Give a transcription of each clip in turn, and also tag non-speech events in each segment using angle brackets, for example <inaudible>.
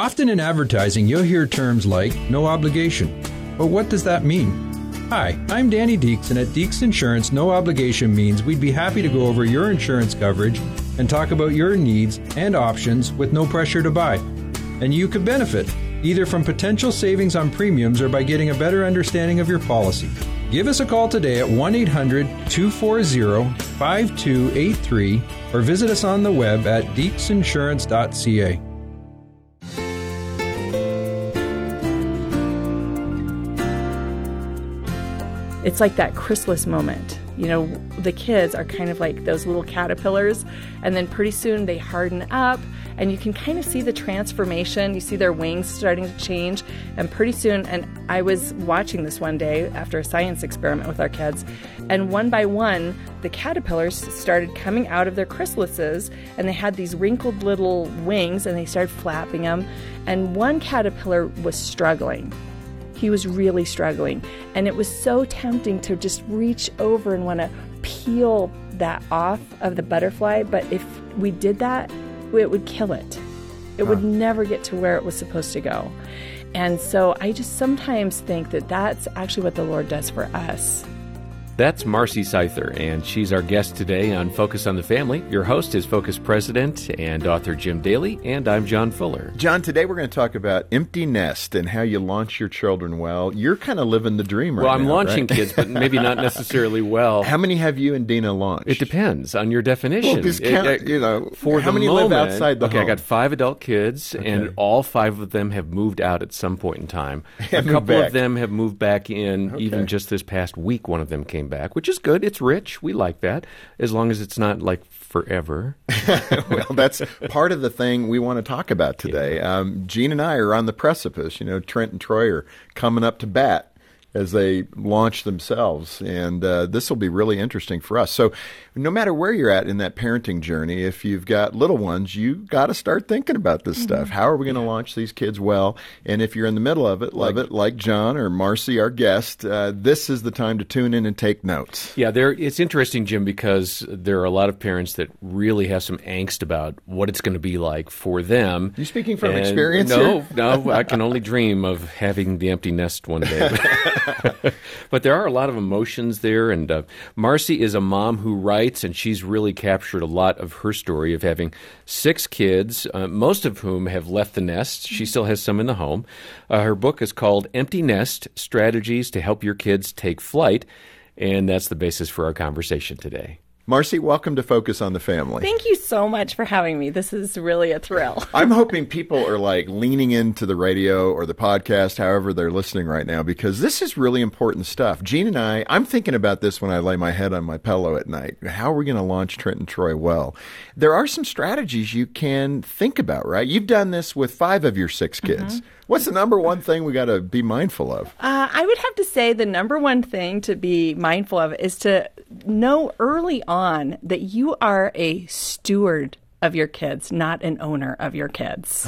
Often in advertising, you'll hear terms like no obligation. But what does that mean? Hi, I'm Danny Deeks, and at Deeks Insurance, no obligation means we'd be happy to go over your insurance coverage and talk about your needs and options with no pressure to buy. And you could benefit, either from potential savings on premiums or by getting a better understanding of your policy. Give us a call today at 1 800 240 5283 or visit us on the web at deeksinsurance.ca. It's like that chrysalis moment. You know, the kids are kind of like those little caterpillars, and then pretty soon they harden up, and you can kind of see the transformation. You see their wings starting to change, and pretty soon, and I was watching this one day after a science experiment with our kids, and one by one, the caterpillars started coming out of their chrysalises, and they had these wrinkled little wings, and they started flapping them, and one caterpillar was struggling he was really struggling. And it was so tempting to just reach over and want to peel that off of the butterfly. But if we did that, it would kill it. It would never get to where it was supposed to go. And so I just sometimes think that that's actually what the Lord does for us. That's Marcy Seither, and she's our guest today on Focus on the Family. Your host is Focus President and author Jim Daly, and I'm John Fuller. John, today we're going to talk about empty nest and how you launch your children well. You're kind of living the dream right well, I'm now, launching right? kids, but maybe not <laughs> necessarily well. How many have you and Dena launched? It depends on your definition. Well, It- count, it- you know, for how many moment, live outside the okay, home? I got five adult kids, Okay. and all five of them have moved out at some point in time. <laughs> a couple back. of them have moved back in. Even just this past week, one of them came back, which is good. It's rich. We like that, as long as it's not like forever. <laughs> well, that's part of the thing we want to talk about today. Um, Jean and I are on the precipice. You know, Trent and Troy are coming up to bat as they launch themselves, and uh, this will be really interesting for us. So, no matter where you're at in that parenting journey, if you've got little ones, you got to start thinking about this stuff. How are we going to launch these kids well? And if you're in the middle of it, love it, like John or Marcy, our guest, uh, this is the time to tune in and take notes. Yeah, there. It's interesting, Jim, because there are a lot of parents that really have some angst about what it's going to be like for them. You speaking from And experience No, no. I <laughs> can only dream of having the empty nest one day. <laughs> <laughs> but there are a lot of emotions there, and uh, Marcy is a mom who writes, and she's really captured a lot of her story of having six kids, uh, most of whom have left the nest. She still has some in the home. Uh, her book is called "Empty Nest: Strategies to Help Your Kids Take Flight." And that's the basis for our conversation today. Marcy, welcome to Focus on the Family. Thank you so much for having me. This is really a thrill. <laughs> I'm hoping people are like leaning into the radio or the podcast, however they're listening right now, because this is really important stuff. Jean and I, I'm thinking about this when I lay my head on my pillow at night. How are we going to launch Trent and Troy well? There are some strategies you can think about, right? You've done this with five of your six kids. Mm-hmm. What's the number one thing we got to be mindful of? Uh, I would have to say the number one thing to be mindful of is to know early on that you are a steward of your kids, not an owner of your kids.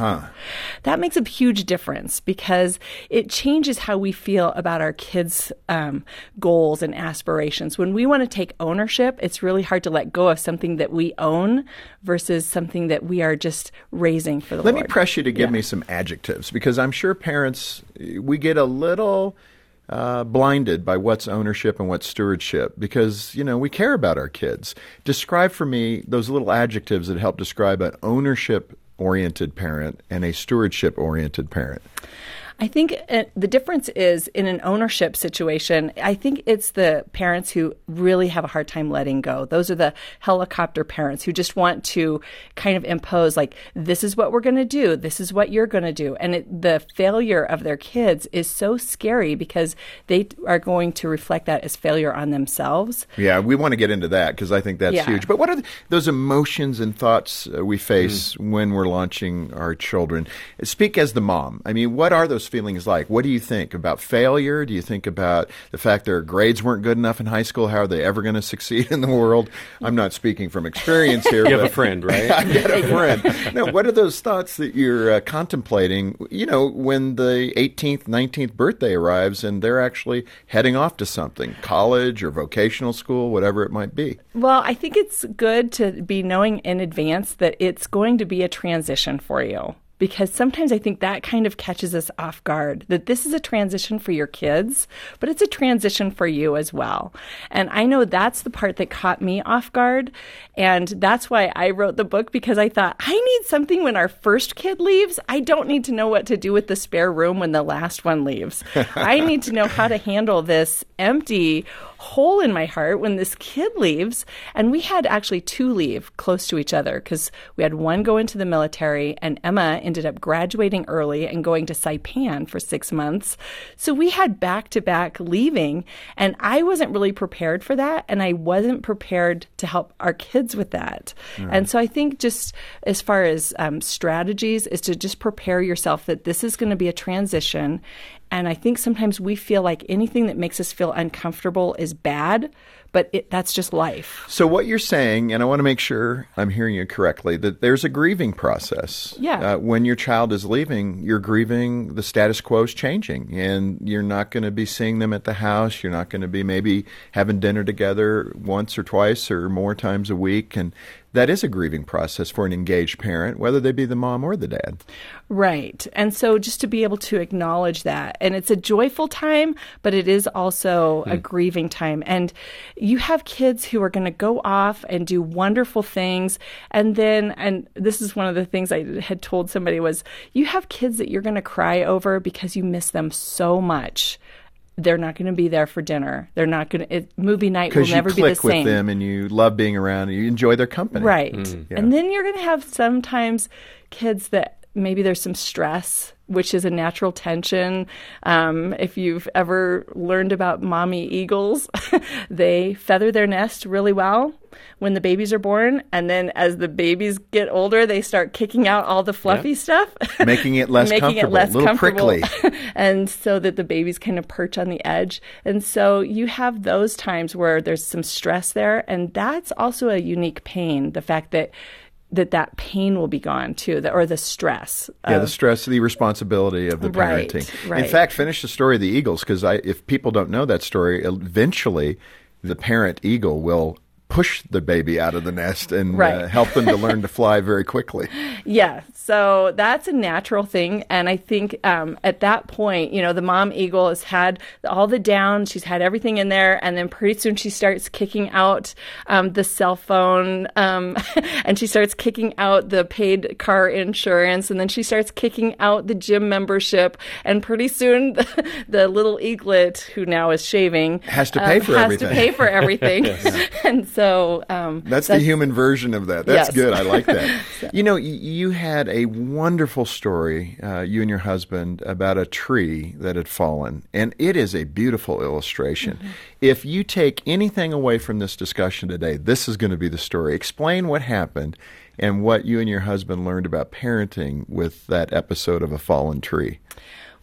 That makes a huge difference because it changes how we feel about our kids' um, goals and aspirations. When we want to take ownership, it's really hard to let go of something that we own versus something that we are just raising for the Let Lord. me press you to give me some adjectives because I'm sure parents, we get a little uh, blinded by what's ownership and what's stewardship because, you know, we care about our kids. Describe for me those little adjectives that help describe an ownership oriented parent and a stewardship oriented parent. I think uh, the difference is in an ownership situation, I think it's the parents who really have a hard time letting go. Those are the helicopter parents who just want to kind of impose, like, this is what we're going to do, this is what you're going to do. And it, the failure of their kids is so scary because they are going to reflect that as failure on themselves. Yeah, we want to get into that because I think that's Yeah. huge. But what are th- those emotions and thoughts uh, we face when we're launching our children? Speak as the mom. I mean, what are those feelings like? What do you think about failure? Do you think about the fact their grades weren't good enough in high school? How are they ever going to succeed in the world? I'm not speaking from experience here. <laughs> You have a friend, right? <laughs> I got a friend. now, what are those thoughts that you're uh, contemplating? You know, when the 18th, 19th birthday arrives and they're actually heading off to something, college or vocational school, whatever it might be. Well, I think it's good to be knowing in advance that it's going to be a transition for you because sometimes I think that kind of catches us off guard that this is a transition for your kids, but it's a transition for you as well. And I know that's the part that caught me off guard. And that's why I wrote the book because I thought I need something when our first kid leaves. I don't need to know what to do with the spare room when the last one leaves. <laughs> I need to know how to handle this empty hole in my heart when this kid leaves. And we had actually two leave close to each other because we had one go into the military, and Emma ended up graduating early and going to Saipan for six months. So we had back to back leaving, and I wasn't really prepared for that. And I wasn't prepared to help our kids with that. And so I think just as far as um, strategies is to just prepare yourself that this is going to be a transition and I think sometimes we feel like anything that makes us feel uncomfortable is bad, but it, that's just life. So, what you're saying, and I want to make sure I'm hearing you correctly, that there's a grieving process. Yeah. Uh, when your child is leaving, you're grieving the status quo is changing, and you're not going to be seeing them at the house. You're not going to be maybe having dinner together once or twice or more times a week. And that is a grieving process for an engaged parent, whether they be the mom or the dad. Right. And so just to be able to acknowledge that. And it's a joyful time, but it is also a hmm. grieving time. And you have kids who are going to go off and do wonderful things. And then, and this is one of the things I had told somebody was you have kids that you're going to cry over because you miss them so much. They're not going to be there for dinner. They're not going to. Movie night will Because you never be the click with them and you love being around and you enjoy their company. Right. Mm. Yeah. And then you're going to have sometimes kids that maybe there's some stress, which is a natural tension. Um, if you've ever learned about mommy eagles, <laughs> they feather their nest really well when the babies are born. And then as the babies get older, they start kicking out all the fluffy stuff. <laughs> Making it less making it comfortable, less a little comfortable, prickly. <laughs> and so that the babies kind of perch on the edge. And so you have those times where there's some stress there, and that's also a unique pain. The fact that that that pain will be gone too, the, or the stress. Yeah, of- the stress, the responsibility of the parenting. Right, parenting. In fact, finish the story of the eagles because if people don't know that story, eventually the parent eagle will push the baby out of the nest and uh, help them to learn to <laughs> fly very quickly. Yeah, so that's a natural thing. And I think um, at that point, you know, the mom eagle has had all the down, she's had everything in there. And then pretty soon she starts kicking out um, the cell phone um, <laughs> and she starts kicking out the paid car insurance. And then she starts kicking out the gym membership. And pretty soon the, <laughs> the little eaglet, who now is shaving, Has to pay um, for has everything. to pay for everything. and so um, That's, the human version of that. That's Yes. good. I like that. <laughs> You know, you had a wonderful story, uh, you and your husband, about a tree that had fallen, and it is a beautiful illustration. Mm-hmm. If you take anything away from this discussion today, this is going to be the story. Explain what happened and what you and your husband learned about parenting with that episode of a fallen tree.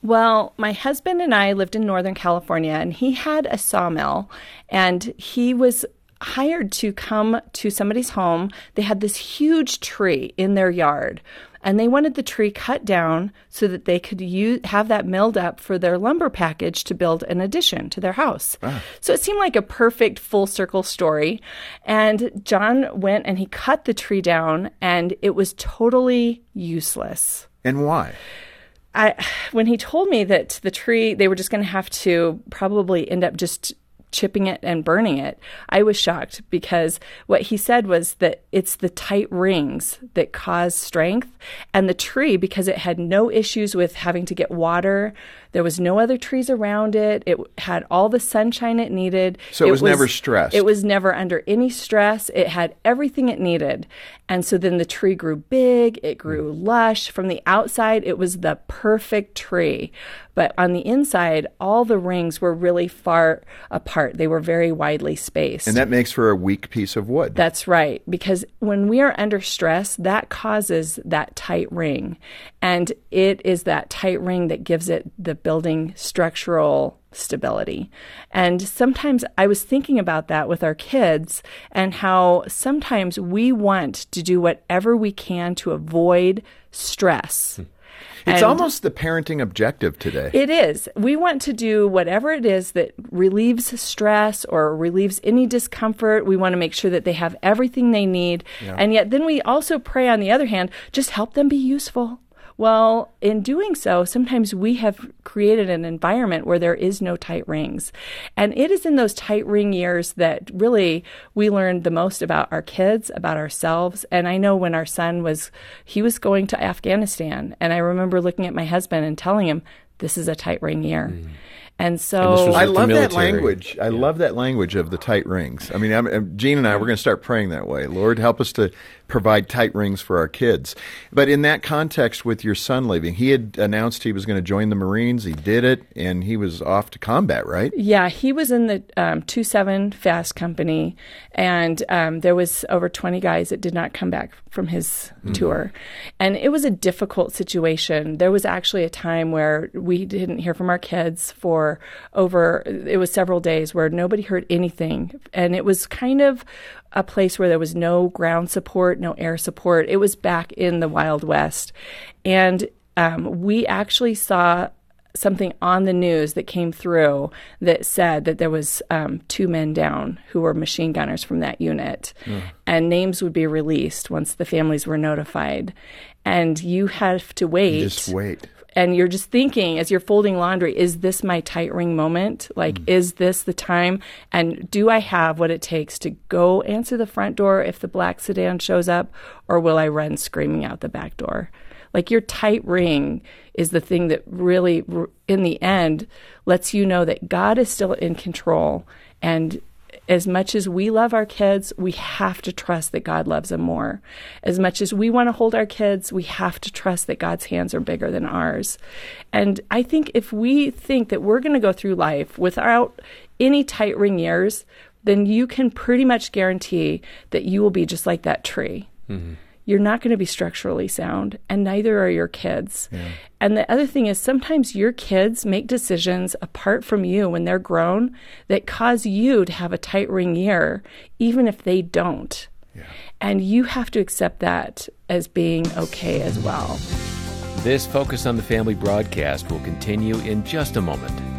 Well, my husband and I lived in Northern California, and he had a sawmill, and he was hired to come to somebody's home. They had this huge tree in their yard, and they wanted the tree cut down so that they could use, have that milled up for their lumber package to build an addition to their house. Ah. So it seemed like a perfect full circle story. And John went and he cut the tree down, and it was totally useless. And why? I when he told me that the tree they were just going to have to probably end up just chipping it and burning it, I was shocked because what he said was that it's the tight rings that cause strength and the tree because it had no issues with having to get water, there was no other trees around it. It had all the sunshine it needed. So it was never stressed. It was never under any stress. It had everything it needed. And so then the tree grew big, it grew lush. From the outside, it was the perfect tree. But on the inside, all the rings were really far apart. They were very widely spaced. And that makes for a weak piece of wood. That's right. Because when we are under stress, that causes that tight ring. And it is that tight ring that gives it the building structural stability. And sometimes I was thinking about that with our kids and how sometimes we want to do whatever we can to avoid stress. Hmm. It's and- almost the parenting objective today. It is. We want to do whatever it is that relieves stress or relieves any discomfort. We want to make sure that they have everything they need. And yet, then we also pray, on the other hand, just help them be useful. Well, in doing so, sometimes we have created an environment where there is no tight rings. And it is in those tight ring years that really we learned the most about our kids, about ourselves. And I know when our son was, he was going to Afghanistan. And I remember looking at my husband and telling him, this is a tight ring year. Mm. And so and I love that language. I yeah. love that language of the tight rings. I mean, I'm, Jean and I, we're going to start praying that way. Lord, help us to provide tight rings for our kids. But in that context, with your son leaving, he had announced he was going to join the Marines. He did it, and he was off to combat, right? Yeah, he was in the um, 2 7 Fast Company, and um, there was over 20 guys that did not come back from his mm. tour. And it was a difficult situation. There was actually a time where we didn't hear from our kids for over, it was several days where nobody heard anything. And it was kind of a place where there was no ground support, no air support. It was back in the Wild West. And um, we actually saw something on the news that came through that said that there was um, two men down who were machine gunners from that unit mm. and names would be released once the families were notified and you have to wait just wait and you're just thinking as you're folding laundry, is this my tight ring moment? Like, mm. is this the time? And do I have what it takes to go answer the front door if the black sedan shows up, or will I run screaming out the back door? Like, your tight ring is the thing that really, in the end, lets you know that God is still in control and as much as we love our kids, we have to trust that God loves them more. As much as we want to hold our kids, we have to trust that God's hands are bigger than ours. And I think if we think that we're going to go through life without any tight ring years, then you can pretty much guarantee that you will be just like that tree. Mm-hmm you're not going to be structurally sound, and neither are your kids. Yeah. And the other thing is, sometimes your kids make decisions apart from you when they're grown that cause you to have a tight ring year, even if they don't. Yeah. And you have to accept that as being okay as well. This Focus on the Family broadcast will continue in just a moment.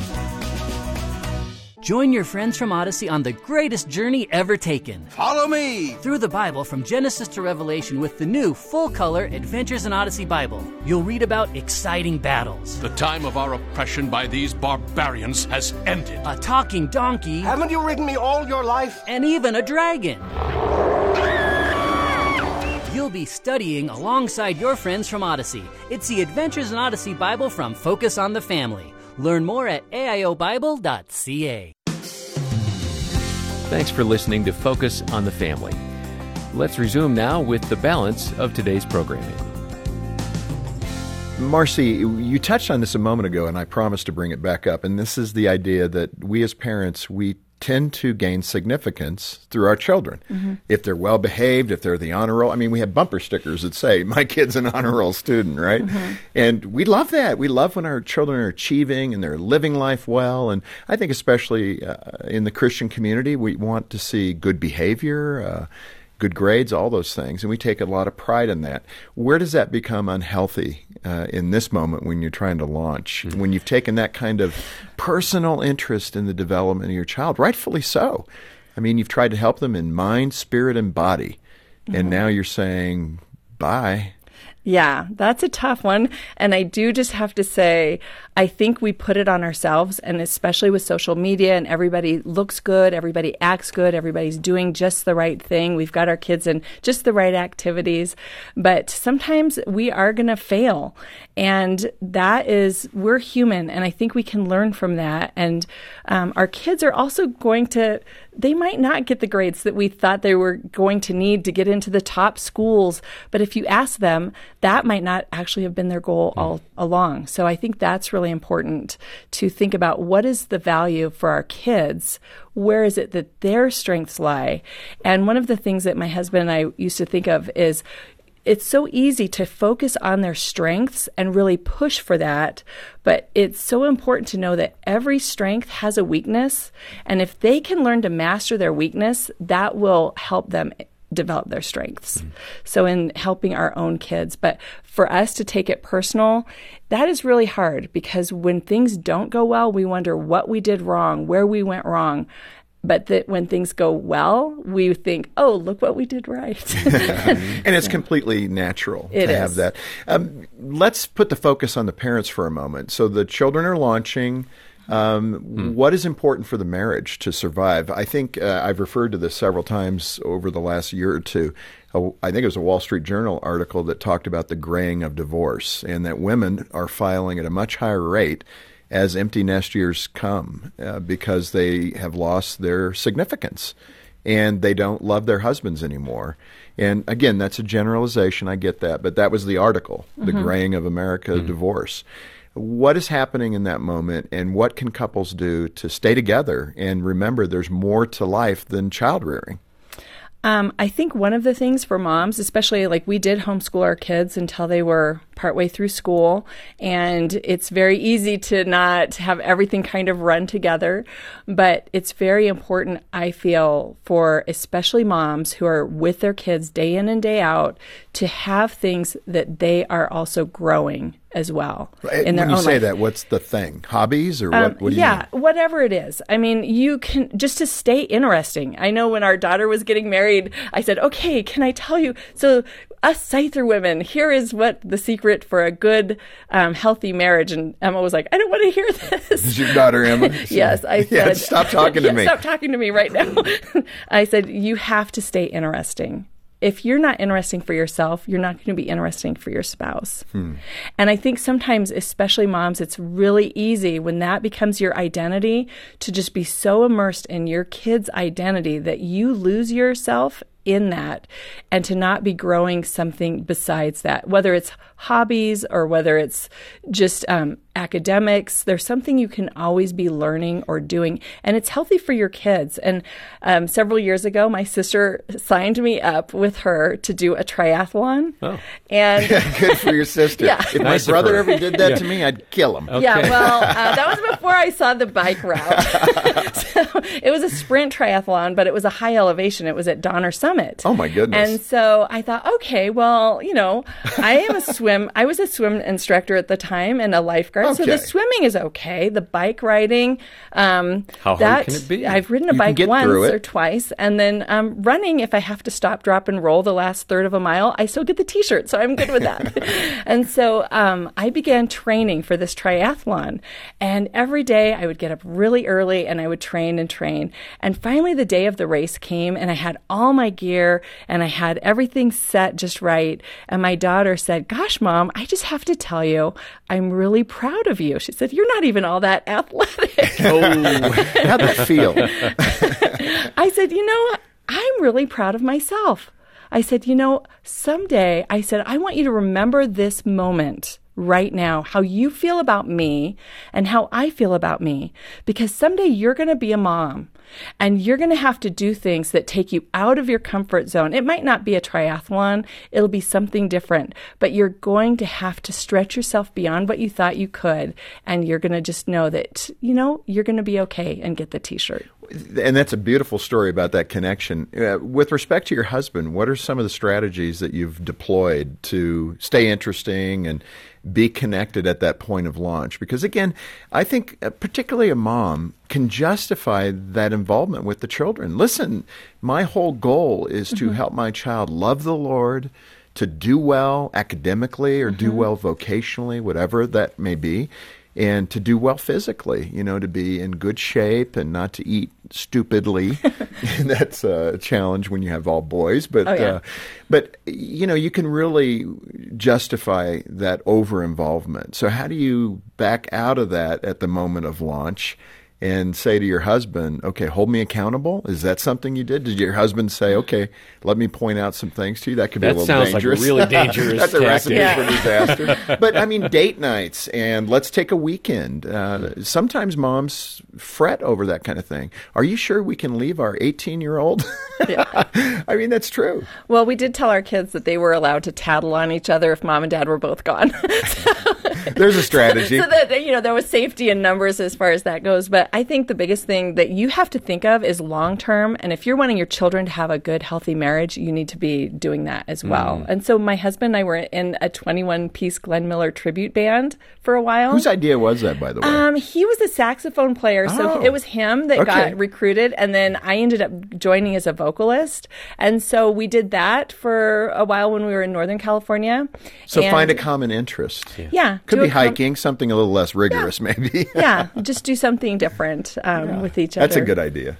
Join your friends from Odyssey on the greatest journey ever taken. Follow me! Through the Bible from Genesis to Revelation with the new full color Adventures in Odyssey Bible. You'll read about exciting battles. The time of our oppression by these barbarians has ended. A talking donkey. Haven't you ridden me all your life? And even a dragon. You'll be studying alongside your friends from Odyssey. It's the Adventures in Odyssey Bible from Focus on the Family. Learn more at aiobible.ca. Thanks for listening to Focus on the Family. Let's resume now with the balance of today's programming. Marcy, you touched on this a moment ago, and I promised to bring it back up. And this is the idea that we as parents, we tend to gain significance through our children. Mm-hmm. If they're well behaved, if they're the honor roll. I mean, we have bumper stickers that say, My kid's an honor roll student, right? Mm-hmm. And we love that. We love when our children are achieving and they're living life well. And I think, especially uh, in the Christian community, we want to see good behavior. Uh, good grades, all those things, and we take a lot of pride in that. Where does that become unhealthy uh, in this moment when you're trying to launch? Mm-hmm. When you've taken that kind of personal interest in the development of your child, rightfully so. I mean, you've tried to help them in mind, spirit, and body, mm-hmm. and now you're saying bye. Yeah, that's a tough one. And I do just have to say, I think we put it on ourselves, and especially with social media, and everybody looks good, everybody acts good, everybody's doing just the right thing. We've got our kids in just the right activities. But sometimes we are going to fail. And that is, we're human, and I think we can learn from that. And um, our kids are also going to, they might not get the grades that we thought they were going to need to get into the top schools. But if you ask them, that might not actually have been their goal hmm. all along. So I think that's really important to think about what is the value for our kids? Where is it that their strengths lie? And one of the things that my husband and I used to think of is it's so easy to focus on their strengths and really push for that. But it's so important to know that every strength has a weakness. And if they can learn to master their weakness, that will help them develop their strengths. Mm-hmm. So in helping our own kids, but for us to take it personal, that is really hard because when things don't go well, we wonder what we did wrong, where we went wrong. But that when things go well, we think, "Oh, look what we did right." <laughs> and it's completely natural it to is. have that. Um, let's put the focus on the parents for a moment. So the children are launching. Um, Hmm. What is important for the marriage to survive? I think uh, I've referred to this several times over the last year or two. I think it was a Wall Street Journal article that talked about the graying of divorce and that women are filing at a much higher rate as empty nest years come uh, because they have lost their significance and they don't love their husbands anymore. And again, that's a generalization. I get that, but that was the article, the Mhm. graying of America divorce. What is happening in that moment, and what can couples do to stay together and remember there's more to life than child rearing? Um, I think one of the things for moms, especially like we did homeschool our kids until they were partway through school, and it's very easy to not have everything kind of run together. But it's very important, I feel, for especially moms who are with their kids day in and day out to have things that they are also growing as well in their when you say life. that, what's the thing? Hobbies or Um, what? What do you yeah, mean? whatever it is. I mean, you can just to stay interesting. I know when our daughter was getting married, I said, "Okay, can I tell you?" So, us Seither women, here is what the secret for a good, um, healthy marriage. And Emma was like, "I don't want to hear this." Is your daughter Emma? <laughs> yes, I Yeah, said, stop talking to <laughs> Yeah, me. Stop talking to me right now. <laughs> I said, you have to stay interesting. If you're not interesting for yourself, you're not going to be interesting for your spouse. Hmm. And I think sometimes, especially moms, it's really easy when that becomes your identity to just be so immersed in your kid's identity that you lose yourself in that and to not be growing something besides that, whether it's hobbies or whether it's just um, academics. There's something you can always be learning or doing, and it's healthy for your kids. And um, several years ago, my sister signed me up with her to do a triathlon. Oh. And <laughs> Good for your sister. Yeah. If Nice my brother ever did that Yeah. to me, I'd kill him. Yeah, well, <laughs> uh, that was before I saw the bike route. <laughs> <laughs> so it was a sprint triathlon, but it was a high elevation. It was at Donner Summit. Oh, my goodness. And so I thought, okay, well, you know, I am a <laughs> swim. I was a swim instructor at the time and a lifeguard, so the swimming is okay. The bike riding, um, How hard can it be? I've ridden a You bike once or twice, and then um, running. If I have to stop, drop, and roll the last third of a mile, I still get the T-shirt, so I'm good with that. <laughs> and so um, I began training for this triathlon, and every day I would get up really early and I would train and train. And finally, the day of the race came, and I had all my gear and I had everything set just right. And my daughter said, "Gosh, mom, I just have to tell you, I'm really proud of you." She said, "You're not even all that athletic." <laughs> oh, How'd that feel? <laughs> I said, you know, I'm really proud of myself. I said, you know, someday, I said, I want you to remember this moment right now, how you feel about me and how I feel about me, because someday you're going to be a mom and you're going to have to do things that take you out of your comfort zone. It might not be a triathlon, it'll be something different, but you're going to have to stretch yourself beyond what you thought you could. And you're going to just know that, you know, you're going to be okay and get the t shirt. And that's a beautiful story about that connection. Uh, with respect to your husband, what are some of the strategies that you've deployed to stay interesting and be connected at that point of launch? Because again, I think uh, particularly a mom can justify that involvement with the children. Listen, my whole goal is to help my child love the Lord. to do well academically or do well vocationally, whatever that may be, and to do well physically, you know, to be in good shape and not to eat stupidly. <laughs> <laughs> That's a challenge when you have all boys, but Oh, yeah. uh, but you know, you can really justify that over involvement. So how do you back out of that at the moment of launch? And say to your husband, okay, hold me accountable. Is that something you did? Did your husband say, okay, let me point out some things to you? That could be That a little sounds like a really <laughs> dangerous That's a recipe tactic. for disaster. <laughs> but I mean, date nights and let's take a weekend. Uh, sometimes moms fret over that kind of thing. Are you sure we can leave our 18 year old? <laughs> I mean, that's true. Well, we did tell our kids that they were allowed to tattle on each other if mom and dad were both gone. There's a strategy. so that you know there was safety in numbers as far as that goes but i think the biggest thing that you have to think of is long term and if you're wanting your children to have a good healthy marriage you need to be doing that as well Mm. and so my husband and i were in a 21 piece glenn miller tribute band for a while Whose idea was that, by the way? um, he was a saxophone player, so Oh. it was him that Okay. got recruited, and then I ended up joining as a vocalist, and so we did that for a while when we were in Northern California. so And- find a common interest. yeah, Could be a com- hiking, something a little less rigorous, maybe. yeah, <laughs> just do something different um, with each other. That's a good idea.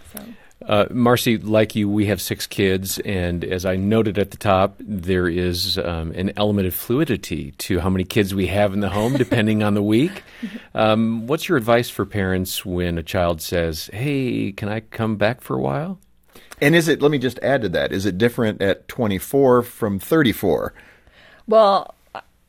Uh, Marcy, like you, we have six kids, and as I noted at the top, there is um, an element of fluidity to how many kids we have in the home, <laughs> depending on the week. Um, what's your advice for parents when a child says, "Hey, can I come back for a while"? And is it, let me just add to that, is it different at 24 from 34? Well,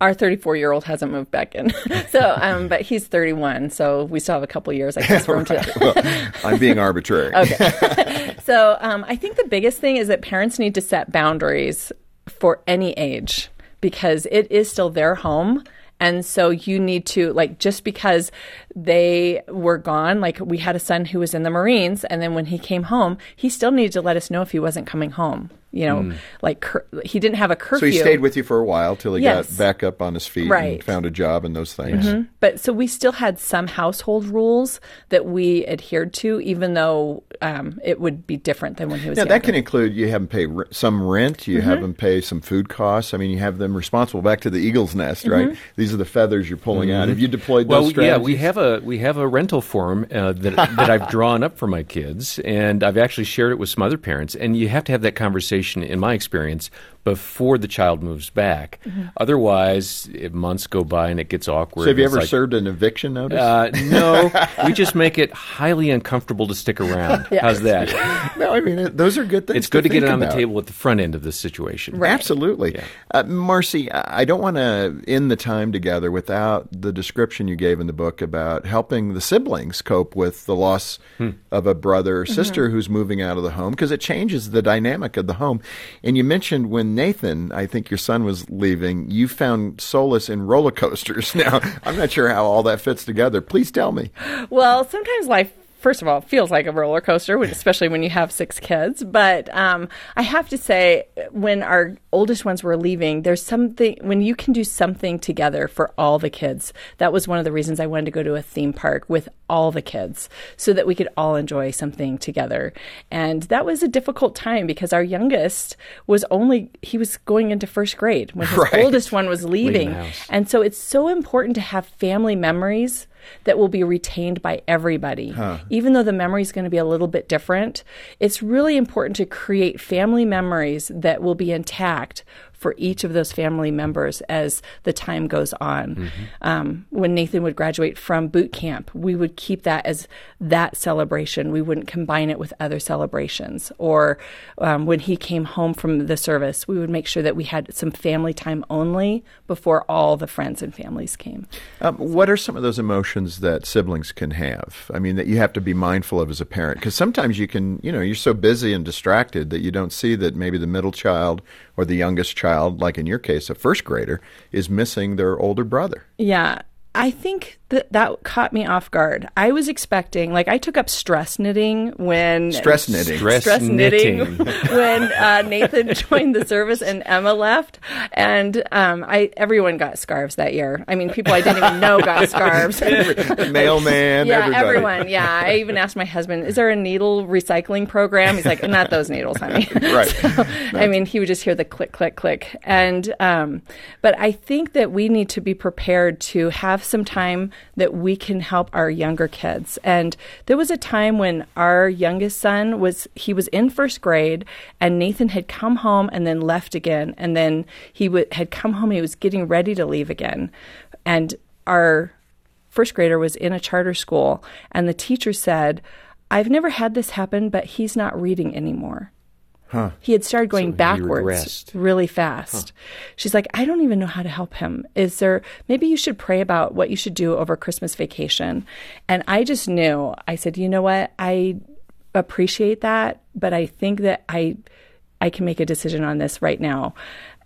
our 34 year old hasn't moved back in, <laughs> so um, but he's 31, so we still have a couple years, I guess, for him to. <laughs> well, I'm being arbitrary. <laughs> Okay. so um, I think the biggest thing is that parents need to set boundaries for any age because it is still their home. And so you need to, like, just because they were gone, like, we had a son who was in the Marines, and then when he came home, he still needed to let us know if he wasn't coming home. You know, like, cur- he didn't have a curfew. So he stayed with you for a while till he Yes. got back up on his feet and Right. Mm-hmm. found a job and those things. But so we still had some household rules that we adhered to, even though um, it would be different than when he was Now, younger. that can include you have them pay r- some rent, you Mm-hmm. have them pay some food costs. I mean, you have them responsible. Back to the eagle's nest, Mm-hmm. right? These are the feathers you're pulling out. Have you deployed Well, those yeah, we have a we have a rental form uh, that that I've drawn up for my kids, and I've actually shared it with some other parents. And you have to have that conversation, in my experience, before the child moves back. Otherwise, if months go by and it gets awkward. So have you ever like, served an eviction notice? Uh, no, <laughs> we just make it highly uncomfortable to stick around. How's that? <laughs> no, I mean it, those are good things. It's good to, get think it on the table at the front end of this situation. Absolutely. Uh, Marcy, I I don't want to end the time together without the description you gave in the book about helping the siblings cope with the loss of a brother or sister who's moving out of the home because it changes the dynamic of the home. And you mentioned when Nathan, I think your son was leaving, you found solace in roller coasters. <laughs> Now, I'm not sure how all that fits together. Please tell me. Well, sometimes life, first of all, feels like a roller coaster, especially when you have six kids. But um, I have to say, when our oldest ones were leaving, there's something, when you can do something together for all the kids, that was one of the reasons I wanted to go to a theme park with all the kids so that we could all enjoy something together. And that was a difficult time because our youngest was only, he was going into first grade when his <laughs> Right. oldest one was leaving. house. And so it's so important to have family memories that will be retained by everybody. Even though the memory is going to be a little bit different, it's really important to create family memories that will be intact for each of those family members as the time goes on. Um, when Nathan would graduate from boot camp, we would keep that as that celebration. We wouldn't combine it with other celebrations. Or um, when he came home from the service, we would make sure that we had some family time only before all the friends and families came. Um, what are some of those emotions that siblings can have? I mean, that you have to be mindful of as a parent, because sometimes you can, you know, you're so busy and distracted that you don't see that maybe the middle child or the youngest child, like in your case, a first grader, is missing their older brother. Yeah. I think that that caught me off guard. I was expecting, like, I took up stress knitting when Stress knitting. Stress stress knitting knitting. <laughs> <laughs> when uh, Nathan joined the service and Emma left, and um, I everyone got scarves that year. I mean, people I didn't even know got <laughs> scarves. Mailman, yeah, everybody. everyone. Yeah, I even asked my husband, "Is there a needle recycling program?" He's like, "Not those needles, honey." Right. So, I mean, he would just hear the click, click, click, and um, but I think that we need to be prepared to have some time that we can help our younger kids. And there was a time when our youngest son was he was in first grade, and Nathan had come home and then left again, and then he w- had come home. He was getting ready to leave again, and our first grader was in a charter school, and the teacher said, I've never had this happen, but he's not reading anymore. He had started going he backwards really fast. She's like, I don't even know how to help him. Is there, maybe you should pray about what you should do over Christmas vacation. And I just knew, I said, you know what? I appreciate that, but I think that I, I can make a decision on this right now.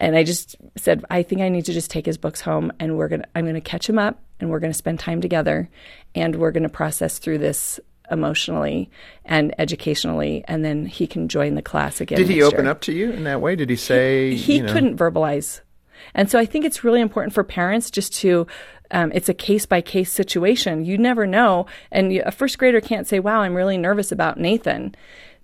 And I just said, I think I need to just take his books home and we're going to, I'm going to catch him up and we're going to spend time together and we're going to process through this emotionally and educationally and then he can join the class again. Did he open year. up to you in that way? Did he say He you know, couldn't verbalize. And so I think it's really important for parents just to, um, it's a case by case situation. You never know. And you, a first grader can't say, wow, I'm really nervous about Nathan.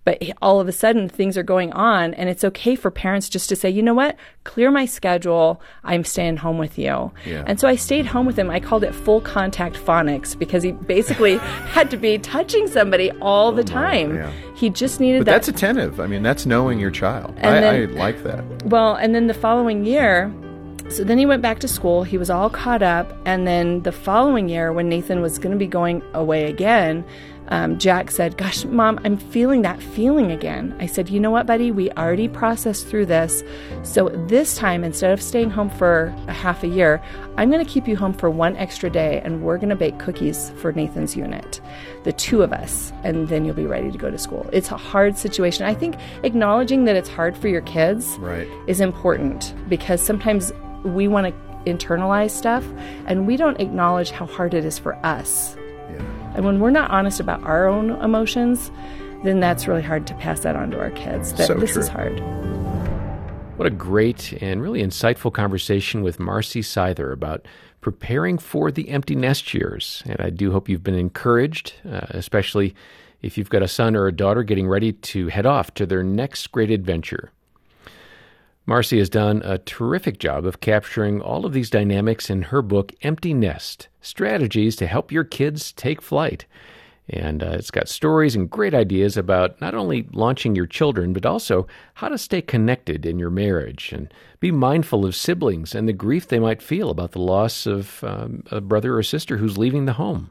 But all of a sudden things are going on. And it's okay for parents just to say, you know what? Clear my schedule. I'm staying home with you. Yeah. And so I stayed home with him. I called it full contact phonics because he basically <laughs> had to be touching somebody all the oh, time. yeah. He just needed But that. that's attentive. I mean, that's knowing your child. I, then- I like that. Well, and then the following year, so then he went back to school. He was all caught up. And then the following year, when Nathan was going to be going away again, um, Jack said, Gosh, mom, I'm feeling that feeling again. I said, You know what, buddy? We already processed through this. So this time, instead of staying home for a half a year, I'm going to keep you home for one extra day and we're going to bake cookies for Nathan's unit, the two of us, and then you'll be ready to go to school. It's a hard situation. I think acknowledging that it's hard for your kids Right. is important because sometimes we want to internalize stuff and we don't acknowledge how hard it is for us. Yeah. And when we're not honest about our own emotions, then that's really hard to pass that on to our kids. That So this true. is hard. What a great and really insightful conversation with Marcy Seither about preparing for the empty nest years. And I do hope you've been encouraged, uh, especially if you've got a son or a daughter getting ready to head off to their next great adventure. Marcy has done a terrific job of capturing all of these dynamics in her book, Empty Nest Strategies to Help Your Kids Take Flight. And uh, it's got stories and great ideas about not only launching your children, but also how to stay connected in your marriage and be mindful of siblings and the grief they might feel about the loss of um, a brother or sister who's leaving the home.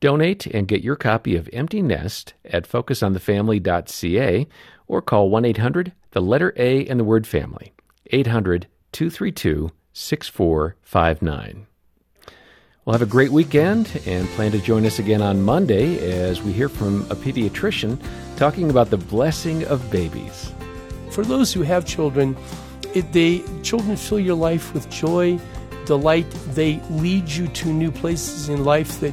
Donate and get your copy of Empty Nest at focusonthefamily.ca or call 1 800 the letter A and the word family. 800 232 6459. Well, have a great weekend and plan to join us again on Monday as we hear from a pediatrician talking about the blessing of babies. For those who have children, it, they children fill your life with joy, delight. They lead you to new places in life that